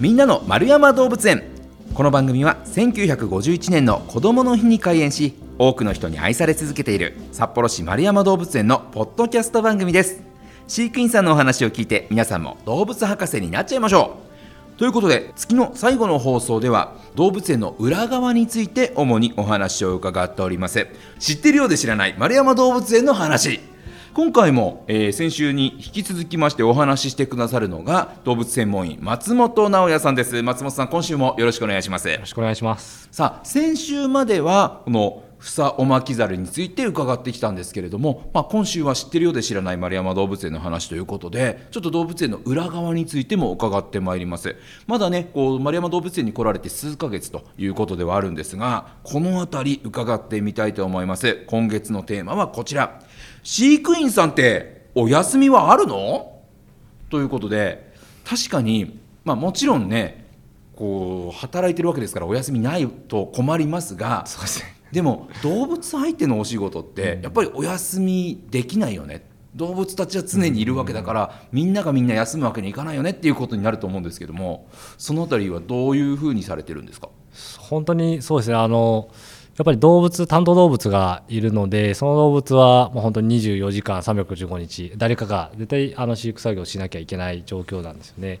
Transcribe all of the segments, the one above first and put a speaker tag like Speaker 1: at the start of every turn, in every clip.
Speaker 1: みんなの丸山動物園。この番組は1951年の子どもの日に開園し多くの人に愛され続けている札幌市丸山動物園のポッドキャスト番組です。飼育員さんのお話を聞いて皆さんも動物博士になっちゃいましょう。ということで月の最後の放送では動物園の裏側について主にお話を伺っております。知ってるようで知らない丸山動物園の話。今回も、えー、先週に引き続きましてお話ししてくださるのが動物専門員松本直也さんです。松本さん今週もよろしくお願いします。よ
Speaker 2: ろしくお願いします。
Speaker 1: さあ先週まではこの房おまきざるについて伺ってきたんですけれども、まあ、今週は知ってるようで知らない丸山動物園の話ということでちょっと動物園の裏側についても伺ってまいります。まだねこう丸山動物園に来られて数ヶ月ということではあるんですがこの辺り伺ってみたいと思います。今月のテーマはこちら。飼育員さんってお休みはあるの？ということで確かに、まあ、もちろんねこう働いてるわけですからお休みないと困りますが
Speaker 2: そうですね。
Speaker 1: でも動物相手のお仕事ってやっぱりお休みできないよね。動物たちは常にいるわけだからみんながみんな休むわけにいかないよねっていうことになると思うんですけどもその辺りはどういうふうにされてるんですか？
Speaker 2: 本当にそうですね。あのやっぱり動物担当動物がいるのでその動物はもう本当に24時間365日誰かが絶対あの飼育作業をしなきゃいけない状況なんですよね。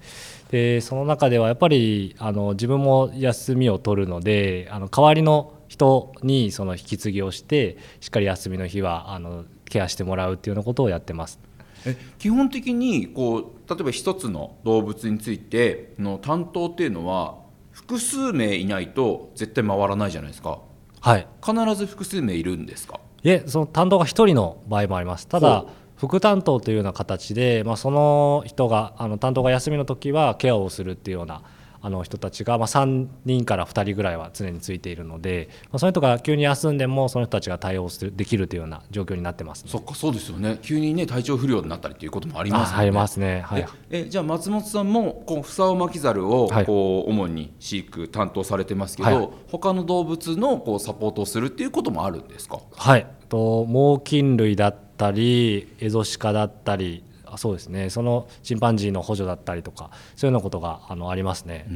Speaker 2: でその中ではやっぱりあの自分も休みを取るのであの代わりの人にその引き継ぎをしてしっかり休みの日はあのケアしてもらうっていうようなことをやってます。
Speaker 1: え基本的にこう例えば一つの動物についての担当っていうのは複数名いないと絶対回らないじゃないですか。
Speaker 2: はい。
Speaker 1: 必ず複数名いるんですか？
Speaker 2: いえ、その担当が一人の場合もあります。ただ副担当というような形で、まあ、その人があの担当が休みの時はケアをするっていうようなあの人たちが、まあ、3人から2人ぐらいは常についているので、まあ、その人が急に休んでもその人たちが対応するできるというような状況になってます、
Speaker 1: ね、そっかそうですよね。急にね体調不良になったりということもあります
Speaker 2: ね。ありますね、はい、
Speaker 1: えじゃあ松本さんもこうフサオマキザルをこう、主に飼育担当されてますけど、はい、他の動物のこうサポートをするっていうこともあるんですか？
Speaker 2: はい。と猛禽類だったりエゾシカだったりそうですね。そのチンパンジーの補助だったりとかそういうようなことがあのありますね。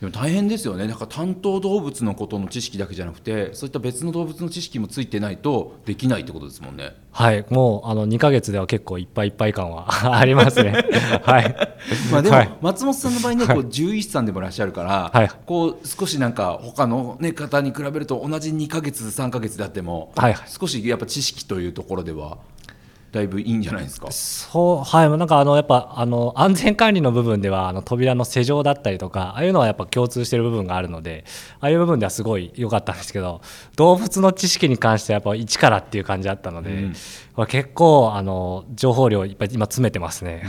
Speaker 1: でも大変ですよね。なんか担当動物のことの知識だけじゃなくてそういった別の動物の知識もついてないとできないってことですもんね。
Speaker 2: はい。もうあの2か月では結構いっぱいいっぱい感は ありますね。はい。
Speaker 1: まあでも、松本さんの場合ね、こう獣医師さんでもいらっしゃるから、はい、こう少しなんか他の、ね、方に比べると同じ2か月3か月であっても、はい、少しやっぱ知識というところではだいぶいいんじゃないですか？
Speaker 2: そうはい。なんかあのやっぱあの安全管理の部分ではあの扉の施錠だったりとかああいうのはやっぱ共通してる部分があるのでああいう部分ではすごい良かったんですけど動物の知識に関してはやっぱ一からっていう感じだったので、うん、結構あの情報量いっぱい今詰めてますね。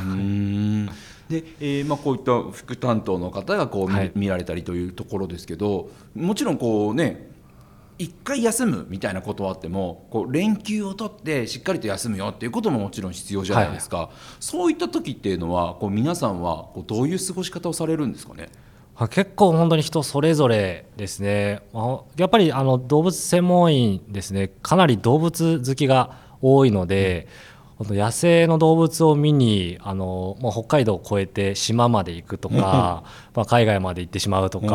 Speaker 1: でえーまあ、こういった副担当の方がこう見はい、見られたりというところですけどもちろんこうね一回休むみたいなことはあってもこう連休を取ってしっかりと休むよっていうことももちろん必要じゃないですか、はい、そういった時っていうのはこう皆さんはこうどういう過ごし方をされるんですかね？
Speaker 2: 結構本当に人それぞれですね。やっぱりあの動物専門員ですね。かなり動物好きが多いので、うん野生の動物を見にあの、まあ、北海道を越えて島まで行くとか、まあ、海外まで行ってしまうとか、う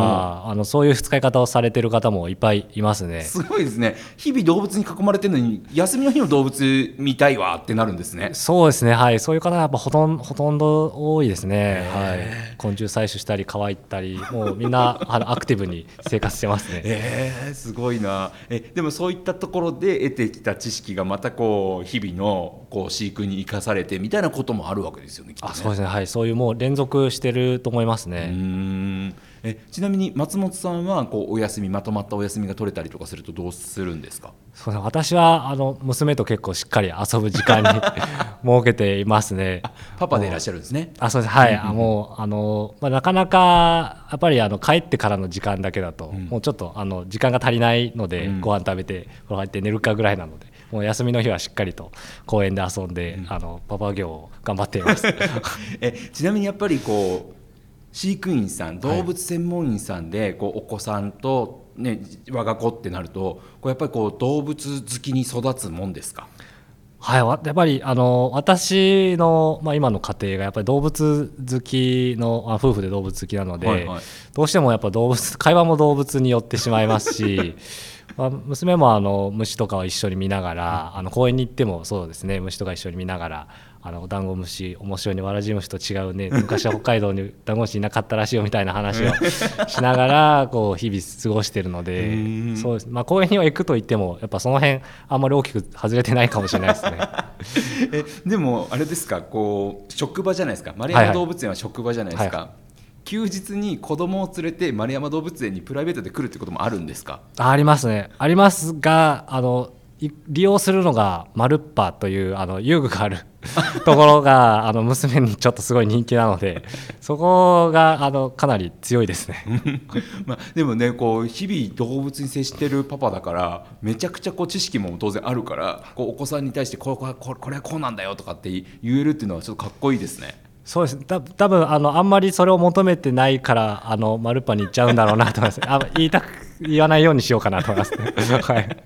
Speaker 2: ん、あのそういう使い方をされてる方もいっぱいいますね。
Speaker 1: すごいですね。日々動物に囲まれてるのに休みの日の動物見たいわってなるんですね。
Speaker 2: そうですね。はい。そういう方はやっぱほとんほとんど多いですね、はい、昆虫採取したり川行ったりもうみんな あのアクティブに生活してますね。
Speaker 1: えー、すごいな。えでもそういったところで得てきた知識がまたこう日々のこう飼育に生かされてみたいなこともあるわけですよね。ね。
Speaker 2: あそうですね。はい。そういうもう連続してると思いますね。
Speaker 1: うん。えちなみに松本さんはこうお休みまとまったお休みが取れたりとかするとどうするんですか？
Speaker 2: そう私はあの娘と結構しっかり遊ぶ時間に 設けていますね。
Speaker 1: パパでいらっしゃるんですね。
Speaker 2: あそうです。はい。あもうあの、まあ、なかなかやっぱりあの帰ってからの時間だけだと、うん、もうちょっとあの時間が足りないので、うん、ご飯食べて風呂入って寝るかぐらいなのでもう休みの日はしっかりと公園で遊んで、うん、あのパパ業を頑張っています。
Speaker 1: えちなみにやっぱりこう飼育員さん動物専門員さんで、こうお子さんと、ね、我が子ってなるとこうやっぱりこう動物好きに育つもんですか？
Speaker 2: はい、わやっぱりあの私の、まあ、今の家庭がやっぱり動物好きのあ夫婦で動物好きなので、
Speaker 1: はいはい。
Speaker 2: どうしてもやっぱ動物会話も動物に寄ってしまいますし、まあ、娘もあの虫とかを一緒に見ながら、あの公園に行ってもそうですね虫とか一緒に見ながらあのダンゴムシ面白いねわらじ虫と違うね昔は北海道にダンゴムシいなかったらしいよみたいな話をしながら こう日々過ごしてるので
Speaker 1: うん。
Speaker 2: そうです、まあ、公園には行くと言ってもやっぱその辺あんまり大きく外れてないかもしれないですね。
Speaker 1: えでもあれですかこう職場じゃないですか。丸
Speaker 2: はいはい。
Speaker 1: 山動物園は職場じゃないですか、
Speaker 2: は
Speaker 1: 休日に子供を連れて丸山動物園にプライベートで来るってこともあるんですか？
Speaker 2: あありますねありますがあのい利用するのがマルッパというあの遊具があるところがあの娘にちょっとすごい人気なので そこがあのかなり強いですね。
Speaker 1: まあ、でもねこう日々動物に接してるパパだからめちゃくちゃこう知識も当然あるからこうお子さんに対してこれここれはこうなんだよとかって言えるっていうのはちょっとかっこいいですね。
Speaker 2: そうです。た多分あのあんまりそれを求めてないからあのマルッパに行っちゃうんだろうなと思います。あ言いたく言わないようにしようかなと思いますね。はい。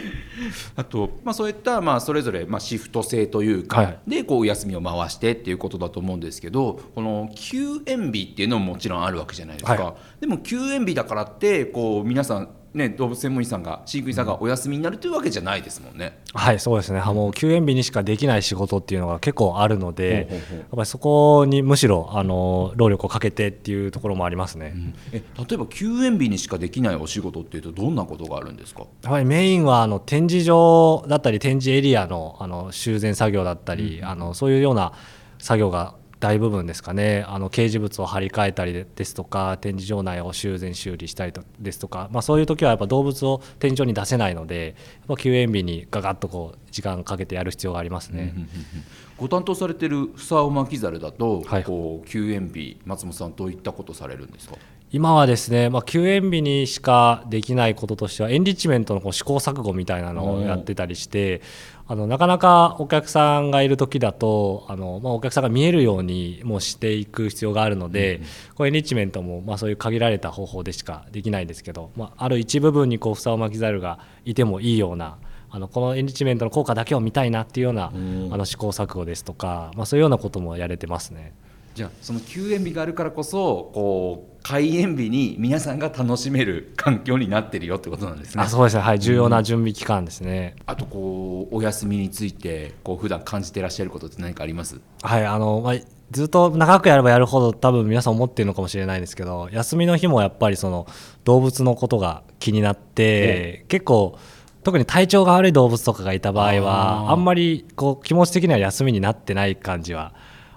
Speaker 1: あと、まあ、そういった、まあ、それぞれ、まあ、シフト制というか、
Speaker 2: はい。
Speaker 1: でこうお休みを回してっていうことだと思うんですけどこの休園日っていうのももちろんあるわけじゃないですか、
Speaker 2: は
Speaker 1: でも休園日だからってこう皆さん、ね、動物専門医さんが飼育員さんがお休みになるというわけじゃないですもんね。
Speaker 2: はい、そうですね。あもう休園日にしかできない仕事っていうのが結構あるので、
Speaker 1: ほうほうほう
Speaker 2: やっぱりそこにむしろあの労力をかけてっていうところもありますね。
Speaker 1: え例えば休園日にしかできないお仕事っていうとどんなことがあるんですか？
Speaker 2: やっぱりメインはあの展示場だったり展示エリアのあの修繕作業だったり、あのそういうような作業が大部分ですかね。あの掲示物を張り替えたりですとか展示場内を修繕修理したりとですとか、まあ、そういう時はやっぱ動物を展示場に出せないのでやっぱ休園日にガガッとこう時間かけてやる必要がありますね。
Speaker 1: ご担当されてるフサオマキザルだと、
Speaker 2: はい。
Speaker 1: こう休園日松本さんどういったことされるんですか？
Speaker 2: 今はですね、まあ、休園日にしかできないこととしてはエンリッチメントのこう試行錯誤みたいなのをやってたりしてあのなかなかお客さんがいる時だとあの、まあ、お客さんが見えるようにもうしていく必要があるので、こうエンリッチメントも、まあ、そういう限られた方法でしかできないんですけど、まあ、ある一部分にこう房を巻きザルがいてもいいようなあのこのエンリッチメントの効果だけを見たいなっていうような、
Speaker 1: ん。
Speaker 2: あの試行錯誤ですとか、まあ、そういうようなこともやれてますね。
Speaker 1: じゃあその休園日があるからこそこう開園日に皆さんが楽しめる環境になってるよってことなんですね。
Speaker 2: あそうですね、はい、重要な準備期間ですね。
Speaker 1: あとこうお休みについてこう普段感じてらっしゃることって何かあります？
Speaker 2: はいあのまあ、ずっと長くやればやるほど多分皆さん思ってるのかもしれないんですけど休みの日もやっぱりその動物のことが気になって結構特に体調が悪い動物とかがいた場合はあんまりこう気持ち的には休みになってない感じは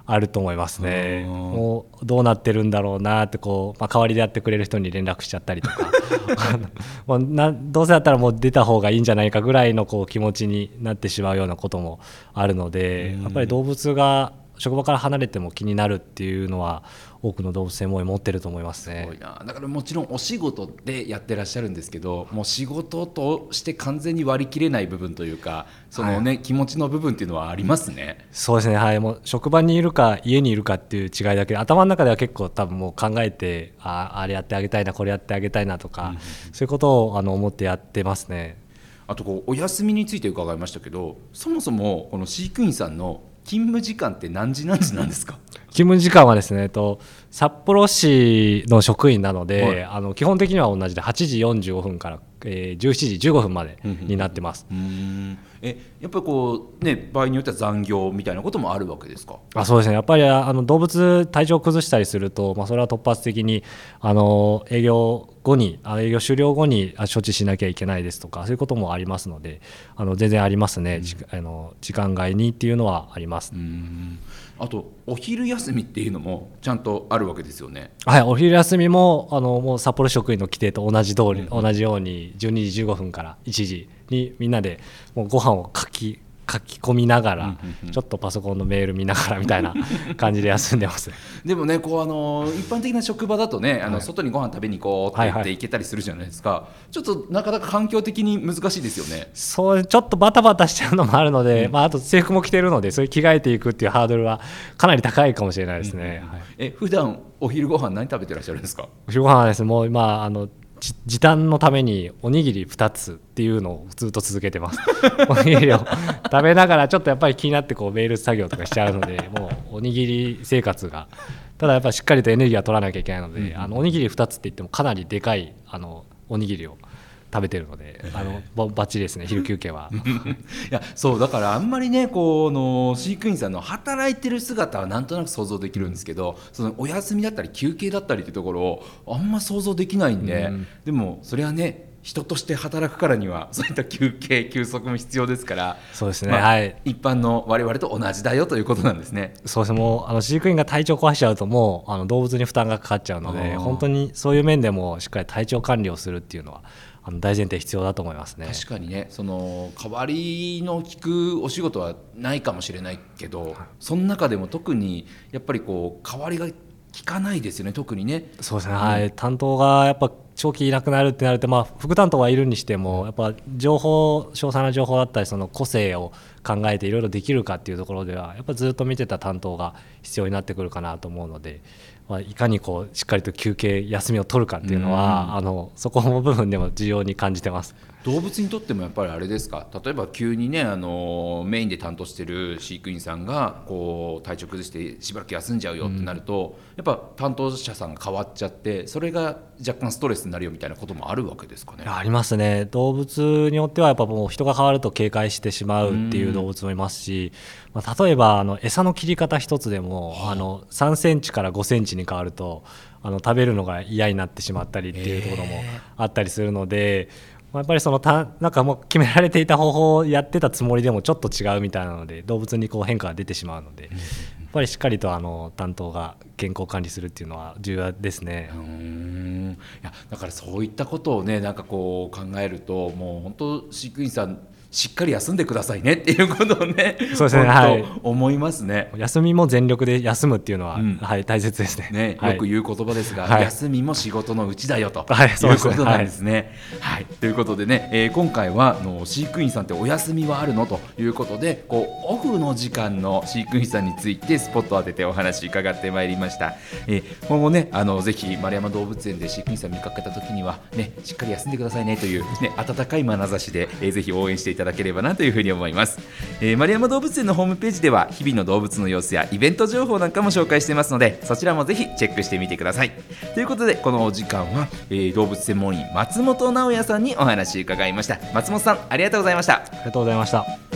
Speaker 2: あると思いますね。
Speaker 1: あー
Speaker 2: もうどうなってるんだろうなってこう、まあ、代わりでやってくれる人に連絡しちゃったりとか。もうなどうせだったらもう出た方がいいんじゃないかぐらいのこう気持ちになってしまうようなこともあるのでやっぱり動物が職場から離れても気になるっていうのは多くの動物専門医持ってると思いますね
Speaker 1: い。なだからもちろんお仕事でやってらっしゃるんですけどもう仕事として完全に割り切れない部分というかそのね、気持ちの部分っていうのはありますね。
Speaker 2: そうですね、はい、もう職場にいるか家にいるかっていう違いだけで頭の中では結構多分もう考えてああれやってあげたいなこれやってあげたいなとか、そういうことをあの思ってやってますね。
Speaker 1: あとこうお休みについて伺いましたけどそもそもこの飼育員さんの勤務時間って何時何時なんですか？
Speaker 2: 勤務時間はですね、えっと、札幌市の職員なので、
Speaker 1: はい。
Speaker 2: あの基本的には同じで8時45分から、えー17時15分までになってます。
Speaker 1: うーん。えやっぱりこうね場合によっては残業みたいなこともあるわけですか？
Speaker 2: あそうですね。やっぱりあの動物体調を崩したりすると、まあ、それは突発的にあの営業後にあ営業終了後にあ処置しなきゃいけないですとかそういうこともありますのであの全然ありますね、じあの時間外にっていうのはあります、
Speaker 1: あとお昼休みっていうのもちゃんとあるわけですよね。
Speaker 2: はい、お昼休みもあのもう札幌職員の規定と同じ通り、同じように12時15分から1時にみんなでもうご飯を書き書き込みながら、ちょっとパソコンのメール見ながらみたいな 感じで休んでます。
Speaker 1: でもねこうあの一般的な職場だとねあの、外にご飯食べに行こうって言って
Speaker 2: はいはい
Speaker 1: 行けたりするじゃないですか、ちょっとなかなか環境的に難しいですよね。
Speaker 2: そうちょっとバタバタしちゃうのもあるので、まあ、あと制服も着てるのでそういう着替えていくっていうハードルはかなり高いかもしれないですね。はい
Speaker 1: え普段お昼ご飯何食べてらっしゃるん。ですか
Speaker 2: お昼ご飯はですねもう今あのじ時短のためにおにぎり2つっていうのをずっと続けてます。おにぎりを食べながらちょっとやっぱり気になってこうメール作業とかしちゃうのでもうおにぎり生活が。ただやっぱりしっかりとエネルギーは取らなきゃいけないので、あのおにぎり2つって言ってもかなりでかいあのおにぎりを食べてるので、あのばばっちりですね 昼休憩は。
Speaker 1: いやそうだからあんまりねこの飼育員さんの働いてる姿はなんとなく想像できるんですけどそのお休みだったり休憩だったりっていうところをあんま想像できないんで、
Speaker 2: うん。
Speaker 1: でもそれはね人として働くからには そういった休憩休息も必要ですから
Speaker 2: そうですね、
Speaker 1: まあ
Speaker 2: はい。
Speaker 1: 一般の我々と同じだよということなんですね。
Speaker 2: そうですねもうあの飼育員が体調壊しちゃうともうあの動物に負担がかかっちゃうの
Speaker 1: あ
Speaker 2: で
Speaker 1: ー。
Speaker 2: 本当にそういう面でもしっかり体調管理をするっていうのはあの大前提必要だと思いますね。
Speaker 1: 確かにね。その代わりの聞くお仕事はないかもしれないけど、その中でも特にやっぱりこう代わりが聞かないですよね。特にね。
Speaker 2: そうですね、はい、担当がやっぱ長期いなくなるってなると、まあ、副担当はいるにしてもやっぱ情報詳細な情報だったりその個性を考えていろいろできるかっていうところではやっぱずっと見てた担当が必要になってくるかなと思うので、まあ、いかにこうしっかりと休憩休みを取るかっていうのは、あのそこの部分でも重要に感じてます。
Speaker 1: 動物にとってもやっぱりあれですか？例えば急にねあのメインで担当してる飼育員さんがこう体調崩してしばらく休んじゃうよってなると、やっぱ担当者さんが変わっちゃってそれが若干ストレスになるよみたいなこともあるわけですかね？
Speaker 2: ありますね。動物によってはやっぱもう人が変わると警戒してしまうっていう動物もいますし、まあ、例えばあの餌の切り方一つでも、あ。の3センチから5センチに変わるとあの食べるのが嫌になってしまったりっていうところもあったりするので。まあやっぱりそのたなんかもう決められていた方法をやってたつもりでもちょっと違うみたいなので動物にこう変化が出てしまうので、やっぱりしっかりとあの担当が健康管理するっていうのは重要ですね。
Speaker 1: うーんいやだからそういったことをねなんかこう考えるともう本当飼育員さんしっかり休んでくださいね。っていうことをね
Speaker 2: そうですねはい。
Speaker 1: 思いますね。
Speaker 2: 休みも全力で休むっていうのは、
Speaker 1: うん。
Speaker 2: はい、大切ですね。
Speaker 1: ね、
Speaker 2: はい。
Speaker 1: よく言う言葉ですが、
Speaker 2: はい。
Speaker 1: 休みも仕事のうちだよと、
Speaker 2: はい
Speaker 1: いうことなんですね。はい、ということでね、えー今回はあの飼育員さんってお休みはあるのということでこうオフの時間の飼育員さんについてスポットを当ててお話伺ってまいりました。えー今後ねあのぜひ丸山動物園で飼育員さん見かけた時にはねしっかり休んでくださいねというね温かい眼差しで、えーぜひ応援していただければなというふうに思います。えー丸山動物園のホームページでは日々の動物の様子やイベント情報なんかも紹介していますのでそちらもぜひチェックしてみてくださいということでこのお時間は、えー動物専門員松本直也さんにお話伺いました松本さんありがとうございました
Speaker 2: ありがとうございました。